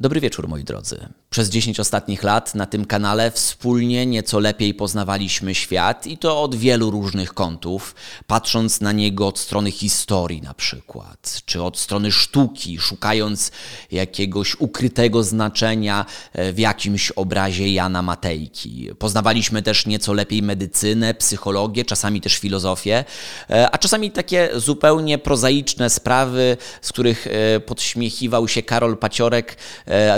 Dobry wieczór, moi drodzy. Przez 10 ostatnich lat na tym kanale wspólnie nieco lepiej poznawaliśmy świat i to od wielu różnych kątów, patrząc na niego od strony historii na przykład, czy od strony sztuki, szukając jakiegoś ukrytego znaczenia e, w jakimś obrazie Jana Matejki. Poznawaliśmy też nieco lepiej medycynę, psychologię, czasami też filozofię, e, a czasami takie zupełnie prozaiczne sprawy, z których e, podśmiechiwał się Karol Paciorek,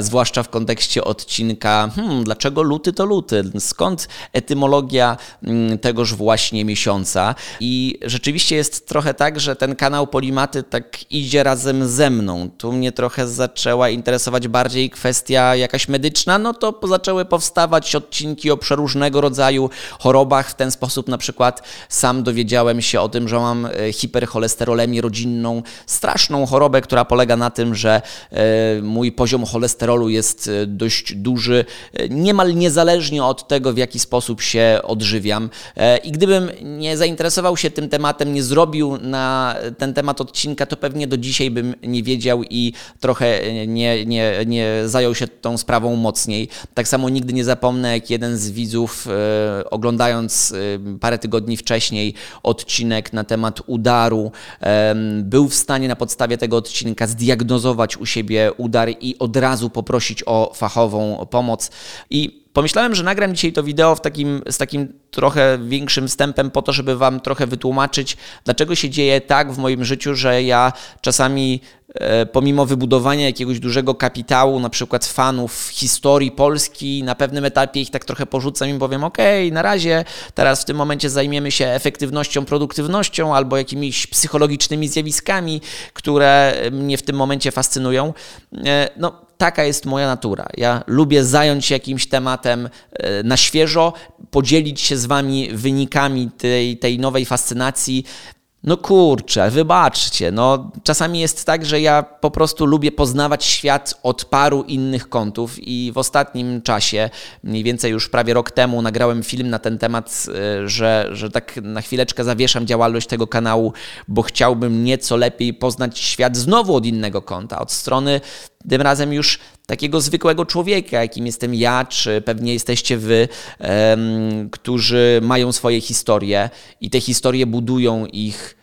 zwłaszcza w kontekście odcinka, hmm, dlaczego luty to luty? Skąd etymologia mm, tegoż właśnie miesiąca? I rzeczywiście jest trochę tak, że ten kanał Polimaty tak idzie razem ze mną. Tu mnie trochę zaczęła interesować bardziej kwestia jakaś medyczna, no to zaczęły powstawać odcinki o przeróżnego rodzaju chorobach. W ten sposób na przykład sam dowiedziałem się o tym, że mam e, hipercholesterolemię rodzinną, straszną chorobę, która polega na tym, że e, mój poziom cholesterolu jest e, dość duży, e, niemal niezależnie od tego, w jaki sposób się odżywiam. E, I gdybym nie zainteresował się tym tematem, nie zrobił na ten temat odcinka, to pewnie do dzisiaj bym nie wiedział i trochę nie, nie, nie zajął się tą sprawą mocniej. Tak samo nigdy nie zapomnę, jak jeden z widzów, oglądając parę tygodni wcześniej odcinek na temat udaru, był w stanie na podstawie tego odcinka zdiagnozować u siebie udar i od razu poprosić o fachową pomoc. I pomyślałem, że nagram dzisiaj to wideo w takim, z takim trochę większym wstępem po to, żeby Wam trochę wytłumaczyć, dlaczego się dzieje tak w moim życiu, że ja czasami pomimo wybudowania jakiegoś dużego kapitału, na przykład fanów historii Polski, na pewnym etapie ich tak trochę porzucam i powiem, ok, na razie teraz w tym momencie zajmiemy się efektywnością, produktywnością albo jakimiś psychologicznymi zjawiskami, które mnie w tym momencie fascynują. E, no, taka jest moja natura. Ja lubię zająć się jakimś tematem e, na świeżo, podzielić się z Wami wynikami tej, tej nowej fascynacji. No kurczę, wybaczcie, no czasami jest tak, że ja po prostu lubię poznawać świat od paru innych kątów i w ostatnim czasie, mniej więcej już prawie rok temu nagrałem film na ten temat, e, że, że tak na chwileczkę zawieszam działalność tego kanału, bo chciałbym nieco lepiej poznać świat znowu od innego kąta, od strony tym razem już takiego zwykłego człowieka, jakim jestem ja, czy pewnie jesteście wy, którzy mają swoje historie i te historie budują ich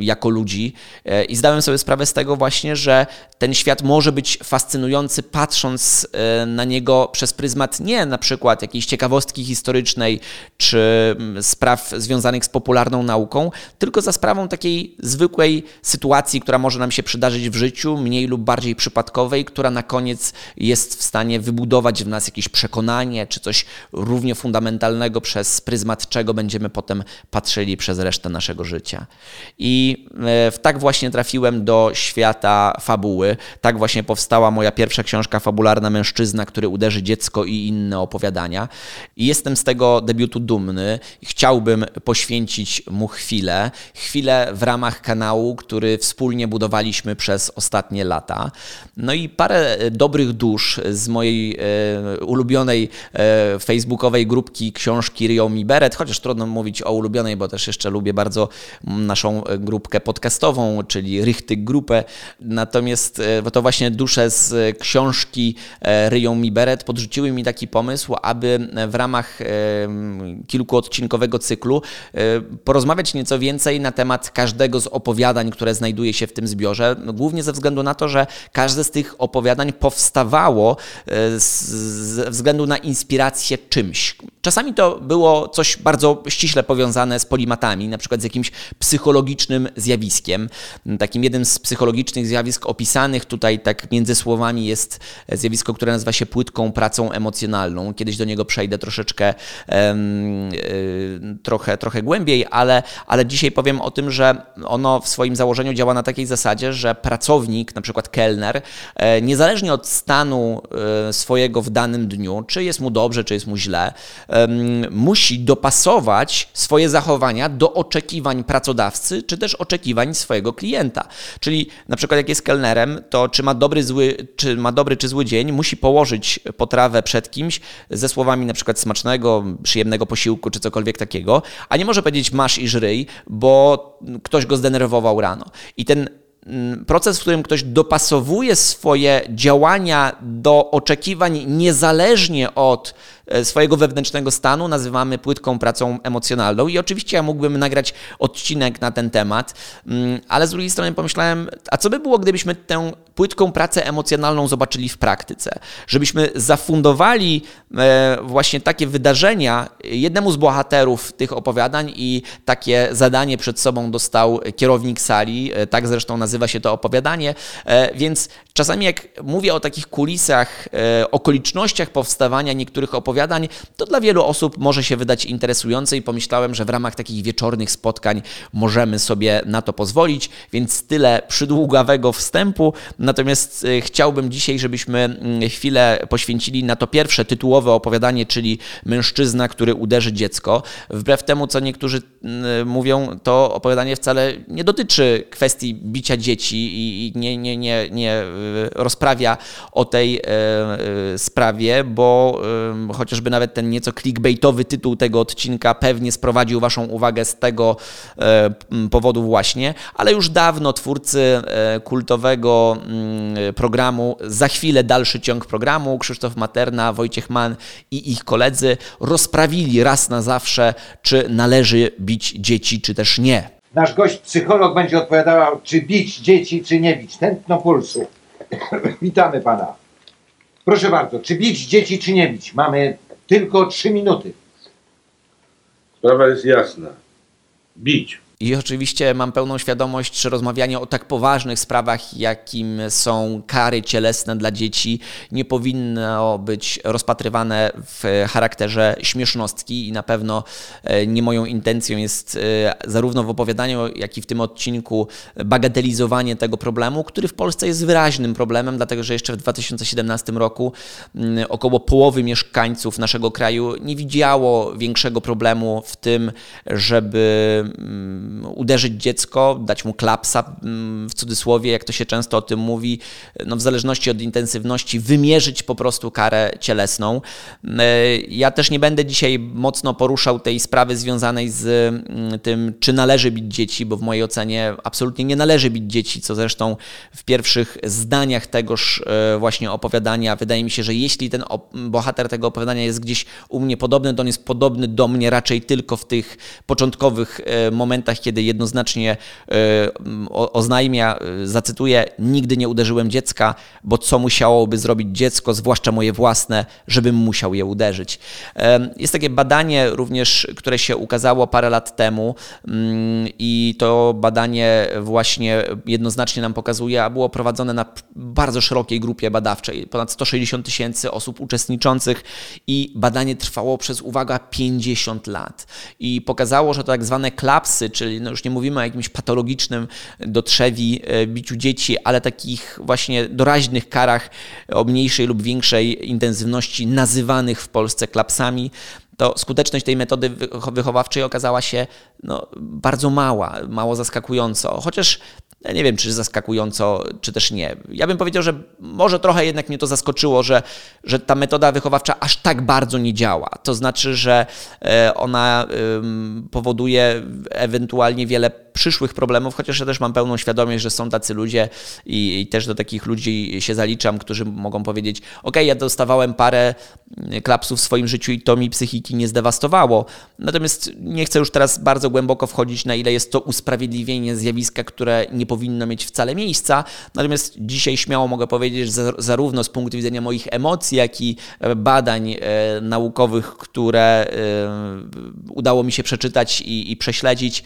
jako ludzi. E, I zdałem sobie sprawę z tego właśnie, że ten świat może być fascynujący, patrząc e, na niego przez pryzmat nie na przykład jakiejś ciekawostki historycznej czy mm, spraw związanych z popularną nauką, tylko za sprawą takiej zwykłej sytuacji, która może nam się przydarzyć w życiu, mniej lub bardziej przypadkowej, która na koniec jest w stanie wybudować w nas jakieś przekonanie czy coś równie fundamentalnego, przez pryzmat czego będziemy potem patrzyli przez resztę naszego życia. I e, w tak właśnie trafiłem do świata fabuły. Tak właśnie powstała moja pierwsza książka fabularna Mężczyzna, który uderzy dziecko i inne opowiadania. I jestem z tego debiutu dumny. Chciałbym poświęcić mu chwilę. Chwilę w ramach kanału, który wspólnie budowaliśmy przez ostatnie lata. No i parę dobrych dusz z mojej e, ulubionej e, facebookowej grupki książki Rio Mi Beret, chociaż trudno mówić o ulubionej, bo też jeszcze lubię bardzo naszą grupkę podcastową, czyli Richtig Grupę. Natomiast e, to właśnie dusze z książki e, Ryją mi beret podrzuciły mi taki pomysł, aby w ramach e, kilkuodcinkowego cyklu porozmawiać nieco więcej na temat każdego z opowiadań, które znajduje się w tym zbiorze. Głównie ze względu na to, że każde z tych opowiadań powstawało ze względu na inspirację czymś. Czasami to było coś bardzo ściśle powiązane z polimatami, na przykład z jakimś psychologicznym zjawiskiem. Takim jednym z psychologicznych zjawisk opisanych tutaj tak między słowami jest zjawisko, które nazywa się płytką pracą emocjonalną. Kiedyś do niego przejdę troszeczkę um, trochę, trochę głębiej, ale, ale dzisiaj powiem o tym, że ono w swoim założeniu działa na takiej zasadzie, że pracownik, na przykład kelner, e, niezależnie od stanu e, swojego w danym dniu, czy jest mu dobrze, czy jest mu źle, musi dopasować swoje zachowania do oczekiwań pracodawcy, czy też oczekiwań swojego klienta. Czyli na przykład jak jest kelnerem, to czy ma dobry, zły, czy ma dobry czy zły dzień, musi położyć potrawę przed kimś ze słowami na przykład smacznego, przyjemnego posiłku, czy cokolwiek takiego, a nie może powiedzieć masz i żryj, bo ktoś go zdenerwował rano. I ten mm, proces, w którym ktoś dopasowuje swoje działania do oczekiwań niezależnie od swojego wewnętrznego stanu nazywamy płytką pracą emocjonalną. I oczywiście ja mógłbym nagrać odcinek na ten temat, mm, ale z drugiej strony pomyślałem, a co by było, gdybyśmy tę płytką pracę emocjonalną zobaczyli w praktyce? Żebyśmy zafundowali e, właśnie takie wydarzenia jednemu z bohaterów tych opowiadań i takie zadanie przed sobą dostał kierownik sali, e, tak zresztą nazywa się to opowiadanie, więc czasami jak mówię o takich kulisach, okolicznościach powstawania niektórych opowiadań, opowiadań, to dla wielu osób może się wydać interesujące i pomyślałem, że w ramach takich wieczornych spotkań możemy sobie na to pozwolić, więc tyle przydługawego wstępu. Natomiast e, chciałbym dzisiaj, żebyśmy mm, chwilę poświęcili na to pierwsze tytułowe opowiadanie, czyli Mężczyzna, który uderzy dziecko. Wbrew temu, co niektórzy mm, mówią, to opowiadanie wcale nie dotyczy kwestii bicia dzieci i nie, nie, nie, nie e, rozprawia o tej sprawie, bo choć chociażby nawet ten nieco clickbaitowy tytuł tego odcinka pewnie sprowadził Waszą uwagę z tego e, powodu właśnie, ale już dawno twórcy e, kultowego mm, programu, za chwilę dalszy ciąg programu, Krzysztof Materna, Wojciech Mann i ich koledzy rozprawili raz na zawsze, czy należy bić dzieci, czy też nie. Nasz gość psycholog będzie odpowiadał, czy bić dzieci, czy nie bić. Tętno pulsu. Witamy pana. Proszę bardzo, czy bić dzieci, czy nie bić? Mamy tylko trzy minuty. Sprawa jest jasna. Bić. I oczywiście mam pełną świadomość, że rozmawianie o tak poważnych sprawach, jakim są kary cielesne dla dzieci, nie powinno być rozpatrywane w charakterze śmiesznostki i na pewno e, nie moją intencją jest e, zarówno w opowiadaniu, jak i w tym odcinku bagatelizowanie tego problemu, który w Polsce jest wyraźnym problemem, dlatego że jeszcze w 2017 roku mm, około połowy mieszkańców naszego kraju nie widziało większego problemu w tym, żeby mm, uderzyć dziecko, dać mu klapsa mm, w cudzysłowie, jak to się często o tym mówi, no w zależności od intensywności, wymierzyć po prostu karę cielesną. E, ja też nie będę dzisiaj mocno poruszał tej sprawy związanej z mm, tym, czy należy bić dzieci, bo w mojej ocenie absolutnie nie należy bić dzieci, co zresztą w pierwszych zdaniach tegoż e, właśnie opowiadania wydaje mi się, że jeśli ten bohater tego opowiadania jest gdzieś u mnie podobny, to on jest podobny do mnie raczej tylko w tych początkowych e, momentach kiedy jednoznacznie e, oznajmia, e, zacytuję, nigdy nie uderzyłem dziecka, bo co musiałoby zrobić dziecko, zwłaszcza moje własne, żebym musiał je uderzyć. Jest takie badanie również, które się ukazało parę lat temu mm, i to badanie właśnie jednoznacznie nam pokazuje, a było prowadzone na bardzo szerokiej grupie badawczej, ponad 160 tysięcy osób uczestniczących i badanie trwało przez, uwaga, 50 lat i pokazało, że to tak zwane klapsy, czyli czyli no już nie mówimy o jakimś patologicznym dotrzewi e, biciu dzieci, ale takich właśnie doraźnych karach o mniejszej lub większej intensywności nazywanych w Polsce klapsami, to skuteczność tej metody wychowawczej okazała się no, bardzo mała, mało zaskakująco. Chociaż nie wiem, czy zaskakująco, czy też nie. Ja bym powiedział, że może trochę jednak mnie to zaskoczyło, że, że ta metoda wychowawcza aż tak bardzo nie działa. To znaczy, że e, ona powoduje ewentualnie wiele przyszłych problemów, chociaż ja też mam pełną świadomość, że są tacy ludzie i, i też do takich ludzi się zaliczam, którzy mogą powiedzieć: OK, ja dostawałem parę klapsów w swoim życiu i to mi psychiki nie zdewastowało. Natomiast nie chcę już teraz bardzo głęboko wchodzić, na ile jest to usprawiedliwienie zjawiska, które nie powinno mieć wcale miejsca. Natomiast dzisiaj śmiało mogę powiedzieć, że zarówno z punktu widzenia moich emocji, jak i e, badań e, naukowych, które e, udało mi się przeczytać i, i prześledzić,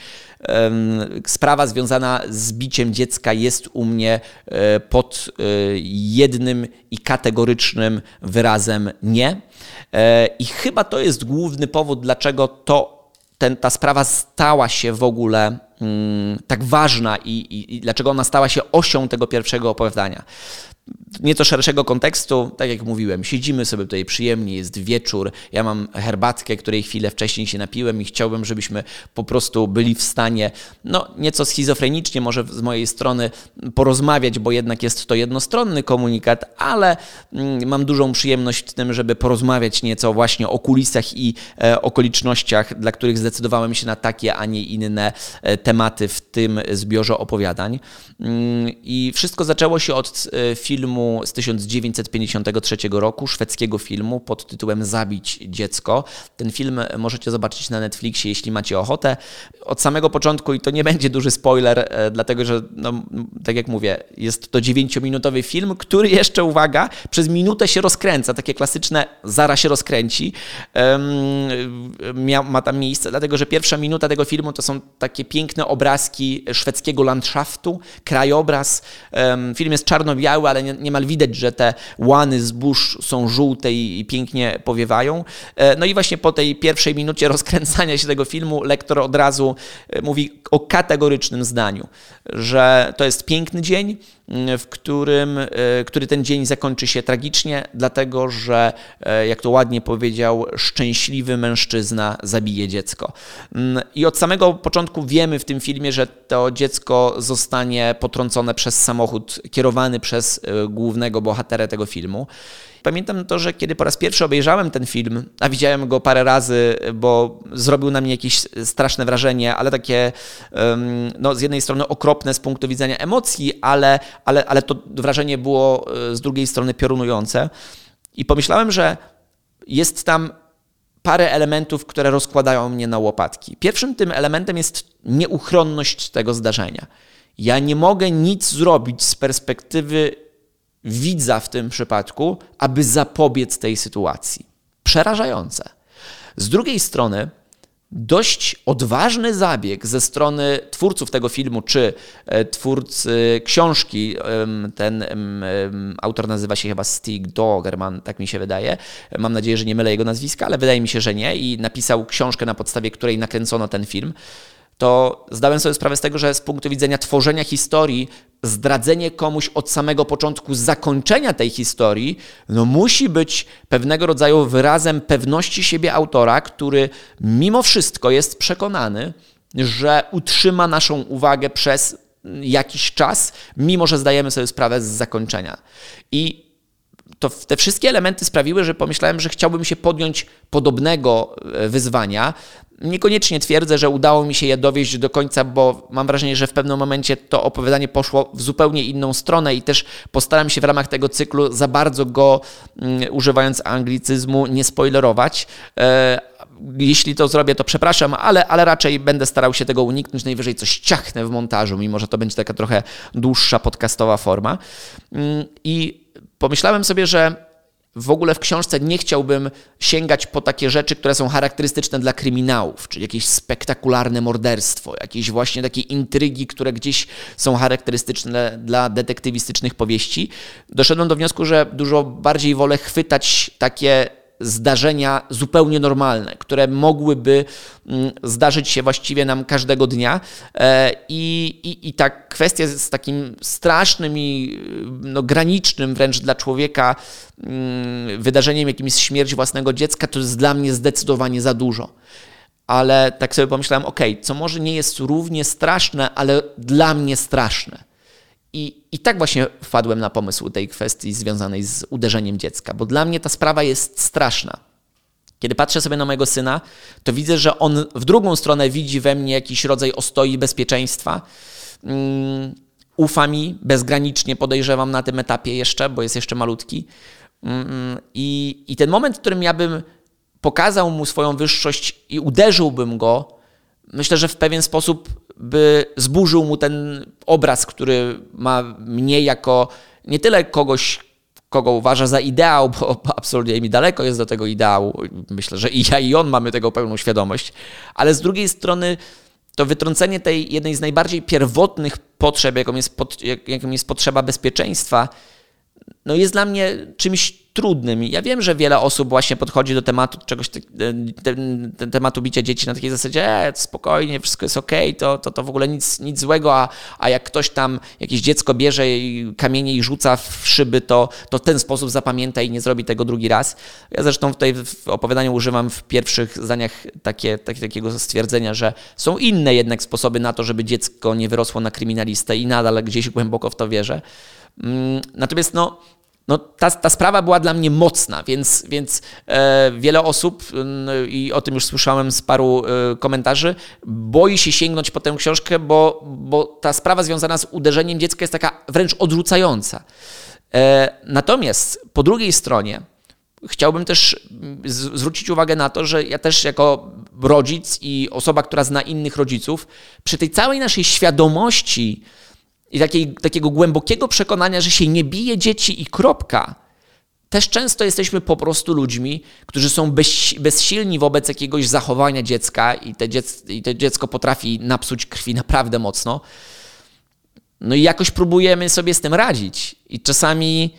sprawa związana z biciem dziecka jest u mnie e, pod e, jednym i kategorycznym wyrazem nie. E, I chyba to jest główny powód, dlaczego to, ten, ta sprawa stała się w ogóle mm, tak ważna i, i, i dlaczego ona stała się osią tego pierwszego opowiadania. Nieco szerszego kontekstu, tak jak mówiłem, siedzimy sobie tutaj przyjemnie, jest wieczór, ja mam herbatkę, której chwilę wcześniej się napiłem i chciałbym, żebyśmy po prostu byli w stanie, no nieco schizofrenicznie może z mojej strony porozmawiać, bo jednak jest to jednostronny komunikat, ale mm, mam dużą przyjemność w tym, żeby porozmawiać nieco właśnie o kulisach i e, okolicznościach, dla których zdecydowałem się na takie, a nie inne e, tematy w tym zbiorze opowiadań. Mm, I wszystko zaczęło się od e, filmu z 1953 roku, szwedzkiego filmu pod tytułem Zabić dziecko. Ten film możecie zobaczyć na Netflixie, jeśli macie ochotę. Od samego początku, i to nie będzie duży spoiler, e, dlatego że, no, tak jak mówię, jest to 9-minutowy film, który jeszcze, uwaga, przez minutę się rozkręca. Takie klasyczne zara się rozkręci. ma tam miejsce, dlatego że pierwsza minuta tego filmu to są takie piękne obrazki szwedzkiego landschaftu, krajobraz. Film jest czarno-biały, ale niemal widać, że te łany zbóż są żółte i pięknie powiewają. E, no i właśnie po tej pierwszej minucie rozkręcania się tego filmu lektor od razu e, mówi o kategorycznym zdaniu, że to jest piękny dzień, w którym, e, który ten dzień zakończy się tragicznie, dlatego że, e, jak to ładnie powiedział, szczęśliwy mężczyzna zabije dziecko. Mm, I od samego początku wiemy w tym filmie, że to dziecko zostanie potrącone przez samochód kierowany przez głównego bohatera tego filmu. Pamiętam to, że kiedy po raz pierwszy obejrzałem ten film, a widziałem go parę razy, bo zrobił na mnie jakieś straszne wrażenie, ale takie no, z jednej strony okropne z punktu widzenia emocji, ale, ale, ale to wrażenie było e, z drugiej strony piorunujące. I pomyślałem, że jest tam parę elementów, które rozkładają mnie na łopatki. Pierwszym tym elementem jest nieuchronność tego zdarzenia. Ja nie mogę nic zrobić z perspektywy widza w tym przypadku, aby zapobiec tej sytuacji. Przerażające. Z drugiej strony, dość odważny zabieg ze strony twórców tego filmu, czy e, twórcy książki, ten autor nazywa się chyba Stig Dogerman, tak mi się wydaje. Mam nadzieję, że nie mylę jego nazwiska, ale wydaje mi się, że nie. I napisał książkę, na podstawie której nakręcono ten film to zdałem sobie sprawę z tego, że z punktu widzenia tworzenia historii, zdradzenie komuś od samego początku zakończenia tej historii, no musi być pewnego rodzaju wyrazem pewności siebie autora, który mimo wszystko jest przekonany, że utrzyma naszą uwagę przez jakiś czas, mimo że zdajemy sobie sprawę z zakończenia. I to te wszystkie elementy sprawiły, że pomyślałem, że chciałbym się podjąć podobnego e, wyzwania. Niekoniecznie twierdzę, że udało mi się je dowieść do końca, bo mam wrażenie, że w pewnym momencie to opowiadanie poszło w zupełnie inną stronę i też postaram się w ramach tego cyklu za bardzo go, um, używając anglicyzmu, nie spoilerować. E, jeśli to zrobię, to przepraszam, ale, ale raczej będę starał się tego uniknąć. Najwyżej coś ciachnę w montażu, mimo że to będzie taka trochę dłuższa podcastowa forma. Mm, I pomyślałem sobie, że w ogóle w książce nie chciałbym sięgać po takie rzeczy, które są charakterystyczne dla kryminałów, czyli jakieś spektakularne morderstwo, jakieś właśnie takie intrygi, które gdzieś są charakterystyczne dla detektywistycznych powieści. Doszedłem do wniosku, że dużo bardziej wolę chwytać takie zdarzenia zupełnie normalne, które mogłyby mm, zdarzyć się właściwie nam każdego dnia. E, I, i, i ta kwestia z takim strasznym i no, granicznym wręcz dla człowieka mm, wydarzeniem, jakim jest śmierć własnego dziecka, to jest dla mnie zdecydowanie za dużo. Ale tak sobie pomyślałem, ok, co może nie jest równie straszne, ale dla mnie straszne. I, I tak właśnie wpadłem na pomysł tej kwestii związanej z uderzeniem dziecka, bo dla mnie ta sprawa jest straszna. Kiedy patrzę sobie na mojego syna, to widzę, że on w drugą stronę widzi we mnie jakiś rodzaj ostoi bezpieczeństwa. Um, ufa mi bezgranicznie, podejrzewam na tym etapie jeszcze, bo jest jeszcze malutki. Um, i, I ten moment, w którym ja bym pokazał mu swoją wyższość i uderzyłbym go, myślę, że w pewien sposób by zburzył mu ten obraz, który ma mnie jako nie tyle kogoś, kogo uważa za ideał, bo absolutnie mi daleko jest do tego ideału. Myślę, że i ja, i on mamy tego pełną świadomość, ale z drugiej strony to wytrącenie tej jednej z najbardziej pierwotnych potrzeb, jaką jest, pod, jaką jest potrzeba bezpieczeństwa, no jest dla mnie czymś trudnym. Ja wiem, że wiele osób właśnie podchodzi do tematu czegoś, te, te, te, tematu bicia dzieci na takiej zasadzie, e, spokojnie, wszystko jest ok, to, to, to w ogóle nic, nic złego, a, a jak ktoś tam, jakieś dziecko bierze kamienie i rzuca w szyby, to, to ten sposób zapamięta i nie zrobi tego drugi raz. Ja zresztą tutaj w opowiadaniu używam w pierwszych zdaniach takie, takie, takiego stwierdzenia, że są inne jednak sposoby na to, żeby dziecko nie wyrosło na kryminalistę i nadal gdzieś głęboko w to wierzę. Mm, natomiast no, no, ta, ta sprawa była dla mnie mocna, więc, więc e, wiele osób, y, i o tym już słyszałem z paru e, komentarzy, boi się sięgnąć po tę książkę, bo, bo ta sprawa związana z uderzeniem dziecka jest taka wręcz odrzucająca. E, natomiast po drugiej stronie chciałbym też zwrócić uwagę na to, że ja też jako rodzic i osoba, która zna innych rodziców, przy tej całej naszej świadomości, i takiej, takiego głębokiego przekonania, że się nie bije dzieci i kropka, też często jesteśmy po prostu ludźmi, którzy są bez, bezsilni wobec jakiegoś zachowania dziecka i te, dziec, i dziecko potrafi napsuć krwi naprawdę mocno. No i jakoś próbujemy sobie z tym radzić. I czasami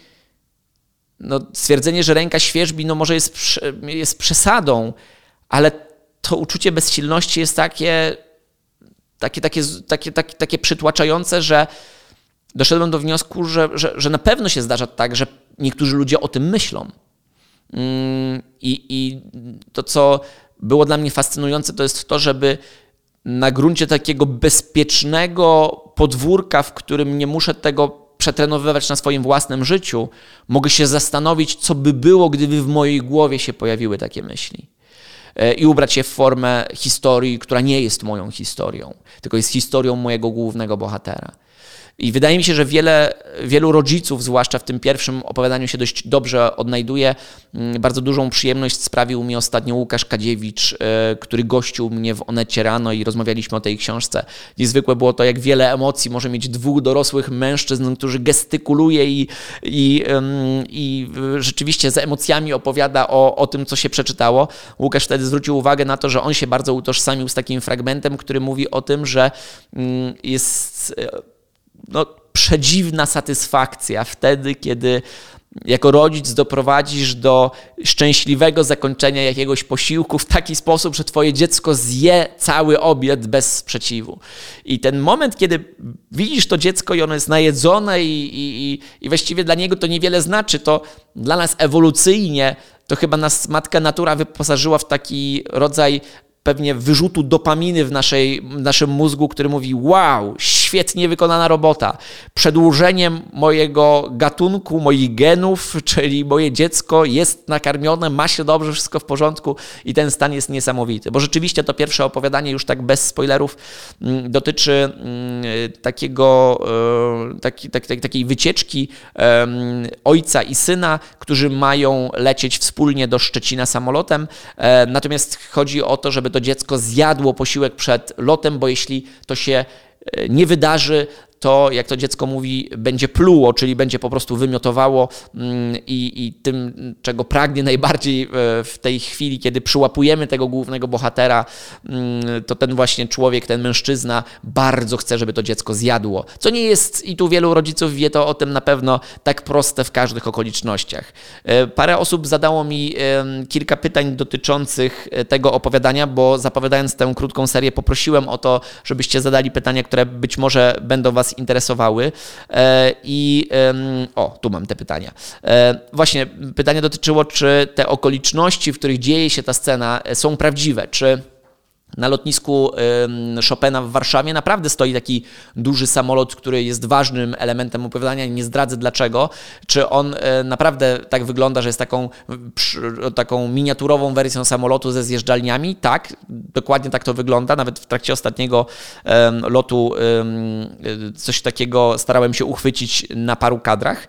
no, stwierdzenie, że ręka świeżbi, no może jest, jest przesadą, ale to uczucie bezsilności jest takie takie, takie, takie, takie, takie przytłaczające, że doszedłem do wniosku, że, że, że na pewno się zdarza tak, że niektórzy ludzie o tym myślą. Mm, I, I to, co było dla mnie fascynujące, to jest to, żeby na gruncie takiego bezpiecznego podwórka, w którym nie muszę tego przetrenowywać na swoim własnym życiu, mogę się zastanowić, co by było, gdyby w mojej głowie się pojawiły takie myśli. E, i ubrać się w formę historii, która nie jest moją historią, tylko jest historią mojego głównego bohatera. I wydaje mi się, że wiele, wielu rodziców, zwłaszcza w tym pierwszim opowiadaniu, się dość dobrze odnajduje. Mm, bardzo dużą przyjemność sprawił mi ostatnio Łukasz Kadziewicz, e, który gościł mnie w Onecie rano i rozmawialiśmy o tej książce. Niezwykłe było to, jak wiele emocji może mieć dwóch dorosłych mężczyzn, którzy gestykuluje i, i, i rzeczywiście z emocjami opowiada o, o tym, co się przeczytało. Łukasz wtedy zwrócił uwagę na to, że on się bardzo utożsamił z takim fragmentem, który mówi o tym, że mm, jest no, przedziwna satysfakcja wtedy, kiedy jako rodzic doprowadzisz do szczęśliwego zakończenia jakiegoś posiłku w taki sposób, że twoje dziecko zje cały obiad bez sprzeciwu. I ten moment, kiedy widzisz to dziecko i ono jest najedzone i, i, i właściwie dla niego to niewiele znaczy, to dla nas ewolucyjnie to chyba nas matka natura wyposażyła w taki rodzaj pewnie wyrzutu dopaminy w, naszej, w naszym mózgu, który mówi: Wow, świetnie wykonana robota. Przedłużeniem mojego gatunku, moich genów, czyli moje dziecko jest nakarmione, ma się dobrze, wszystko w porządku i ten stan jest niesamowity. Bo rzeczywiście to pierwsze opowiadanie, już tak bez spoilerów, mm, dotyczy mm, takiego, e, taki, tak, tak, takiej wycieczki ojca i syna, którzy mają lecieć wspólnie do Szczecina samolotem. E, natomiast chodzi o to, żeby to dziecko zjadło posiłek przed lotem, bo jeśli to się e, nie wydarzy, to, jak to dziecko mówi, będzie pluło, czyli będzie po prostu wymiotowało mm, i, i tym, czego pragnie najbardziej e, w tej chwili, kiedy przyłapujemy tego głównego bohatera, mm, to ten właśnie człowiek, ten mężczyzna bardzo chce, żeby to dziecko zjadło. Co nie jest, i tu wielu rodziców wie to o tym na pewno, tak proste w każdych okolicznościach. E, parę osób zadało mi kilka pytań dotyczących e, tego opowiadania, bo zapowiadając tę krótką serię, poprosiłem o to, żebyście zadali pytania, które być może będą Was interesowały. E, I o, tu mam te pytania. E, właśnie pytanie dotyczyło, czy te okoliczności, w których dzieje się ta scena, e, są prawdziwe, czy na lotnisku Chopina w Warszawie naprawdę stoi taki duży samolot, który jest ważnym elementem opowiadania. Nie zdradzę dlaczego. Czy on e, naprawdę tak wygląda, że jest taką, taką miniaturową wersją samolotu ze zjeżdżalniami? Tak, dokładnie tak to wygląda. Nawet w trakcie ostatniego lotu coś takiego starałem się uchwycić na paru kadrach.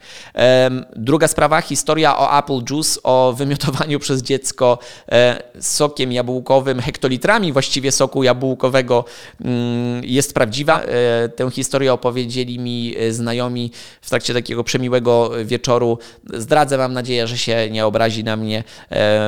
Druga sprawa, historia o Apple Juice, o wymiotowaniu przez dziecko e, sokiem jabłkowym hektolitrami właściwie właściwie soku jabłkowego mm, jest prawdziwa. E, tę historię opowiedzieli mi znajomi w trakcie takiego przemiłego wieczoru. Zdradzę, mam nadzieję, że się nie obrazi na mnie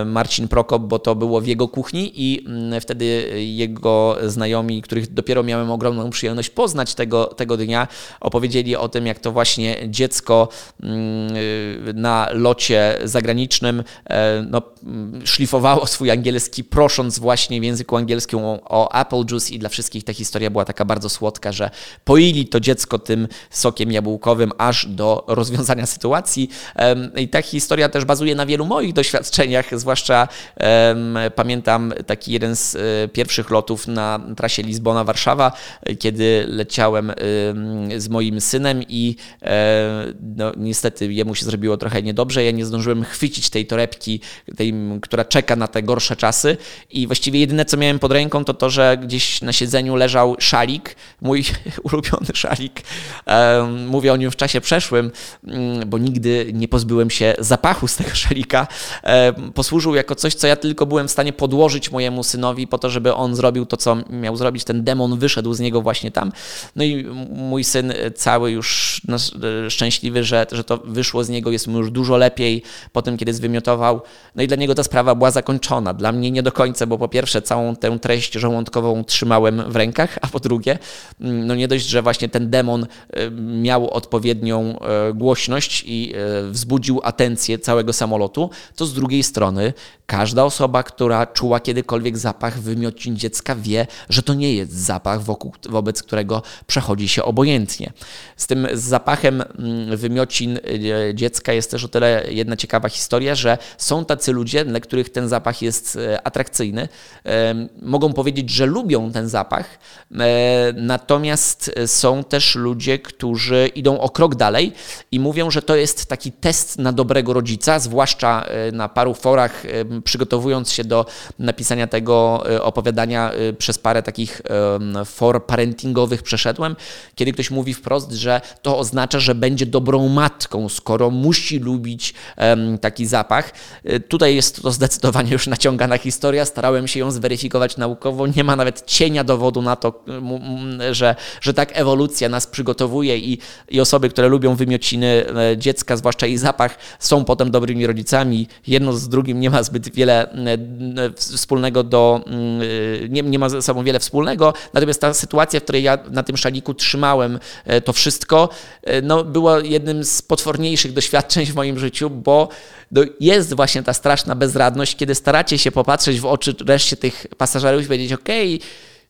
Marcin Prokop, bo to było w jego kuchni i mm, wtedy jego znajomi, których dopiero miałem ogromną przyjemność poznać tego, tego dnia, opowiedzieli o tym, jak to właśnie dziecko mm, na locie zagranicznym e, no, szlifowało swój angielski, prosząc właśnie w języku angielskim o, apple juice i dla wszystkich ta historia była taka bardzo słodka, że poili to dziecko tym sokiem jabłkowym aż do rozwiązania sytuacji. I ta historia też bazuje na wielu moich doświadczeniach, zwłaszcza pamiętam taki jeden z e, pierwszych lotów na trasie Lizbona-Warszawa, kiedy leciałem z moim synem i e, no, niestety jemu się zrobiło trochę niedobrze. Ja nie zdążyłem chwycić tej torebki, tej, która czeka na te gorsze czasy i właściwie jedyne, co miałem pod ręką, to to, że gdzieś na siedzeniu leżał szalik, mój ulubiony szalik. Mówię o nim w czasie przeszłym, mm, bo nigdy nie pozbyłem się zapachu z tego szalika. Posłużył jako coś, co ja tylko byłem w stanie podłożyć mojemu synowi po to, żeby on zrobił to, co miał zrobić. Ten demon wyszedł z niego właśnie tam. No i mój syn cały już szczęśliwy, że, że to wyszło z niego, jest mu już dużo lepiej po tym, kiedy zwymiotował. No i dla niego ta sprawa była zakończona. Dla mnie nie do końca, bo po pierwsze całą tę treść żołądkową trzymałem w rękach, a po drugie, mm, no nie dość, że właśnie ten demon y, miał odpowiednią y, głośność i y, wzbudził atencję całego samolotu, to z drugiej strony każda osoba, która czuła kiedykolwiek zapach wymiocin dziecka wie, że to nie jest zapach, wokół, wobec którego przechodzi się obojętnie. Z tym zapachem mm, wymiocin dziecka jest też o tyle jedna ciekawa historia, że są tacy ludzie, dla których ten zapach jest e, atrakcyjny. Mogą powiedzieć, że lubią ten zapach, e, natomiast są też ludzie, którzy idą o krok dalej i mówią, że to jest taki test na dobrego rodzica, zwłaszcza e, na paru forach, przygotowując się do napisania tego opowiadania przez parę takich for parentingowych przeszedłem, kiedy ktoś mówi wprost, że to oznacza, że będzie dobrą matką, skoro musi lubić taki zapach. Tutaj jest to zdecydowanie już naciągana historia. Starałem się ją zweryfikować naukowo. Nie ma nawet cienia dowodu na to, y, że, że tak ewolucja nas przygotowuje i, i osoby, które lubią wymiociny e, dziecka, zwłaszcza jej zapach, są potem dobrymi rodzicami. Jedno z drugim nie ma zbyt wiele e, wspólnego do, mm, y, nie, nie ma ze sobą wiele wspólnego. Natomiast ta sytuacja, w której ja na tym szaliku trzymałem e, to wszystko, no, była jednym z potworniejszych doświadczeń w moim życiu, bo no, jest właśnie ta straszna bezradność, kiedy staracie się popatrzeć w oczy reszcie tych pasażerów i powiedzieć: OK,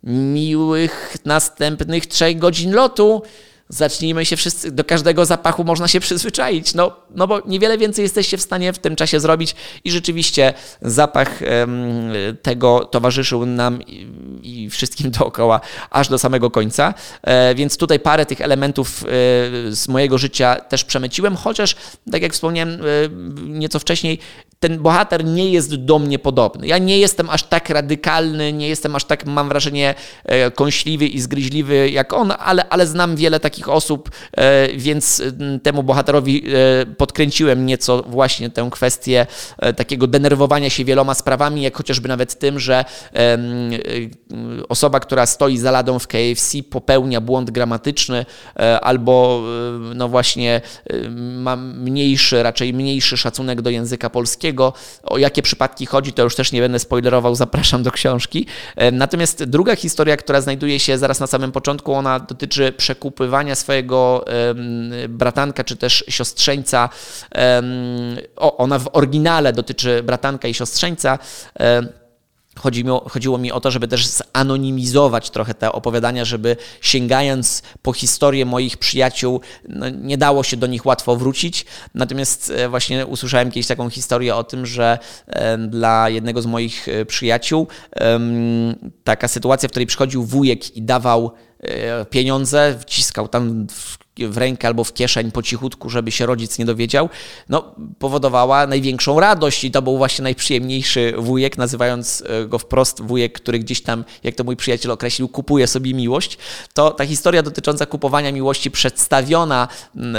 miłych następnych trzech godzin lotu zacznijmy się wszyscy, do każdego zapachu można się przyzwyczaić, no, no bo niewiele więcej jesteście w stanie w tym czasie zrobić i rzeczywiście zapach tego towarzyszył nam i, wszystkim dookoła aż do samego końca, e, więc tutaj parę tych elementów e, z mojego życia też przemyciłem, chociaż tak jak wspomniałem e, nieco wcześniej, ten bohater nie jest do mnie podobny. Ja nie jestem aż tak radykalny, nie jestem aż tak, mam wrażenie, kąśliwy i zgryźliwy jak on, ale, ale znam wiele takich osób, e, więc temu bohaterowi e, podkręciłem nieco właśnie tę kwestię e, takiego denerwowania się wieloma sprawami, jak chociażby nawet tym, że osoba, która stoi za ladą w KFC popełnia błąd gramatyczny albo no właśnie ma mniejszy, raczej mniejszy szacunek do języka polskiego. O jakie przypadki chodzi, to już też nie będę spoilerował, zapraszam do książki. Natomiast druga historia, która znajduje się zaraz na samym początku, ona dotyczy przekupywania swojego bratanka czy też siostrzeńca. O, ona w oryginale dotyczy bratanka i siostrzeńca. Chodzi mi, chodziło mi o to, żeby też zanonimizować trochę te opowiadania, żeby sięgając po historię moich przyjaciół, no, nie dało się do nich łatwo wrócić. Natomiast e, właśnie usłyszałem kiedyś taką historię o tym, że dla jednego z moich e, przyjaciół taka sytuacja, w której przychodził wujek i dawał E, pieniądze, wciskał tam w rękę albo w kieszeń po cichutku, żeby się rodzic nie dowiedział, no, powodowała największą radość i to był właśnie najprzyjemniejszy wujek, nazywając e, go wprost wujek, który gdzieś tam, jak to mój przyjaciel określił, kupuje sobie miłość. To ta historia dotycząca kupowania miłości przedstawiona,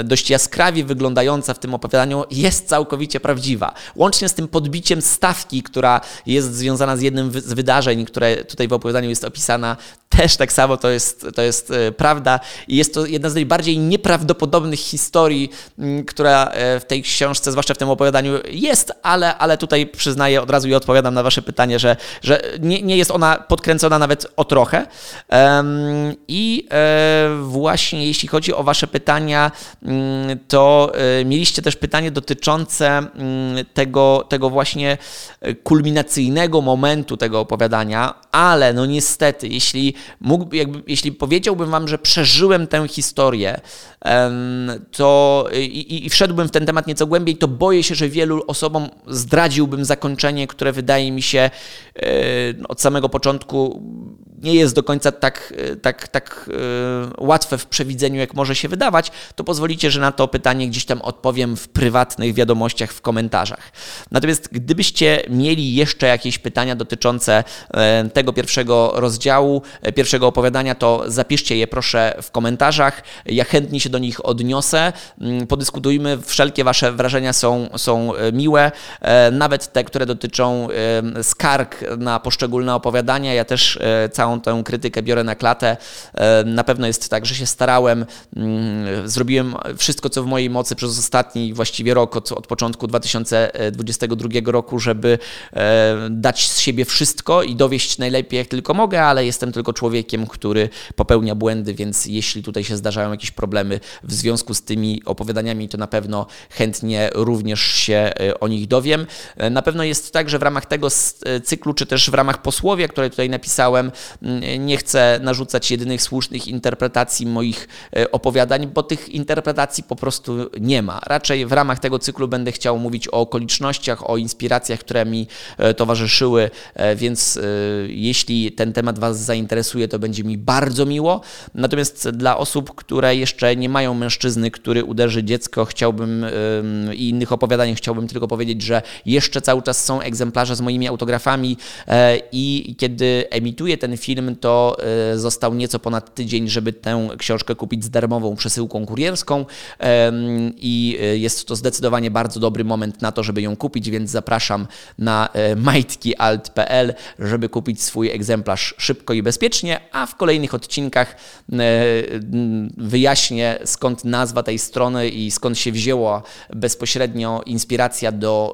dość jaskrawie wyglądająca w tym opowiadaniu, jest całkowicie prawdziwa. Łącznie z tym podbiciem stawki, która jest związana z jednym z wydarzeń, które tutaj w opowiadaniu jest opisana, też tak samo to jest, to jest e, prawda i jest to jedna z najbardziej nieprawdopodobnych historii, która e, w tej książce, zwłaszcza w tym opowiadaniu jest, ale, ale tutaj przyznaję od razu i odpowiadam na wasze pytanie, że, że nie, nie jest ona podkręcona nawet o trochę. I e, właśnie jeśli chodzi o wasze pytania, to mieliście też pytanie dotyczące tego, tego właśnie kulminacyjnego momentu tego opowiadania, ale no niestety, jeśli jakby, jeśli powiedziałbym wam, że przeżyłem tę historię, to i, i wszedłbym w ten temat nieco głębiej, to boję się, że wielu osobom zdradziłbym zakończenie, które wydaje mi się e, od samego początku nie jest do końca tak, tak, tak e, łatwe w przewidzeniu, jak może się wydawać, to pozwolicie, że na to pytanie gdzieś tam odpowiem w prywatnych wiadomościach, w komentarzach. Natomiast gdybyście mieli jeszcze jakieś pytania dotyczące e, tego pierwszego rozdziału, pierwszego opowiadania, to zapiszcie je proszę w komentarzach. Ja chętnie się do nich odniosę. Mm, podyskutujmy, wszelkie Wasze wrażenia są, są e, miłe, e, nawet te, które dotyczą e, skarg na poszczególne opowiadania. Ja też całą tę krytykę biorę na klatę. Na pewno jest tak, że się starałem, mm, zrobiłem wszystko, co w mojej mocy przez ostatni właściwie rok, od, od początku 2022 roku, żeby dać z siebie wszystko i dowieść najlepiej jak tylko mogę, ale jestem tylko człowiekiem, który popełnia błędy, więc jeśli tutaj się zdarzają jakieś problemy, w związku z tymi opowiadaniami, to na pewno chętnie również się e, o nich dowiem. E, na pewno jest tak, że w ramach tego e, cyklu, czy też w ramach posłowie, które tutaj napisałem, nie chcę narzucać jedynych słusznych interpretacji moich opowiadań, bo tych interpretacji po prostu nie ma. Raczej w ramach tego cyklu będę chciał mówić o okolicznościach, o inspiracjach, które mi towarzyszyły, więc jeśli ten temat Was zainteresuje, to będzie mi bardzo miło. Natomiast dla osób, które jeszcze nie mają mężczyzny, który uderzy dziecko, chciałbym i innych opowiadań chciałbym tylko powiedzieć, że jeszcze cały czas są egzemplarze z moimi autografami e, i kiedy emituję ten film, to e, został nieco ponad tydzień, żeby tę książkę kupić z darmową przesyłką kurierską i e, jest to zdecydowanie bardzo dobry moment na to, żeby ją kupić, więc zapraszam na majtkialt.pl, żeby kupić swój egzemplarz szybko i bezpiecznie, a w kolejnych odcinkach wyjaśnię skąd nazwa tej strony i skąd się wzięła bezpośrednio inspiracja do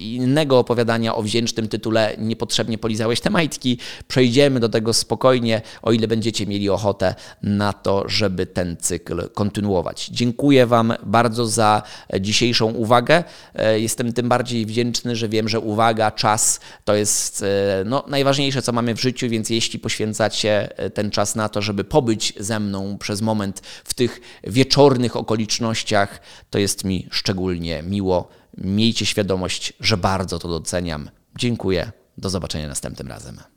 innego opowiadania o wdzięcznym tytule Niepotrzebnie polizałeś te majtki. Przejdziemy do tego spokojnie, o ile będziecie mieli ochotę na to, żeby ten cykl kontynuować. Dziękuję Wam bardzo za dzisiejszą uwagę. E, jestem tym bardziej wdzięczny, że wiem, że uwaga, czas to jest e, no, najważniejsze, co mamy w życiu, więc jeśli poświęcacie e, ten czas na to, żeby pobyć ze mną przez moment w tych wieczornych okolicznościach, to jest mi szczególnie miło. Miejcie świadomość, że bardzo to doceniam. Dziękuję. Do zobaczenia następnym razem.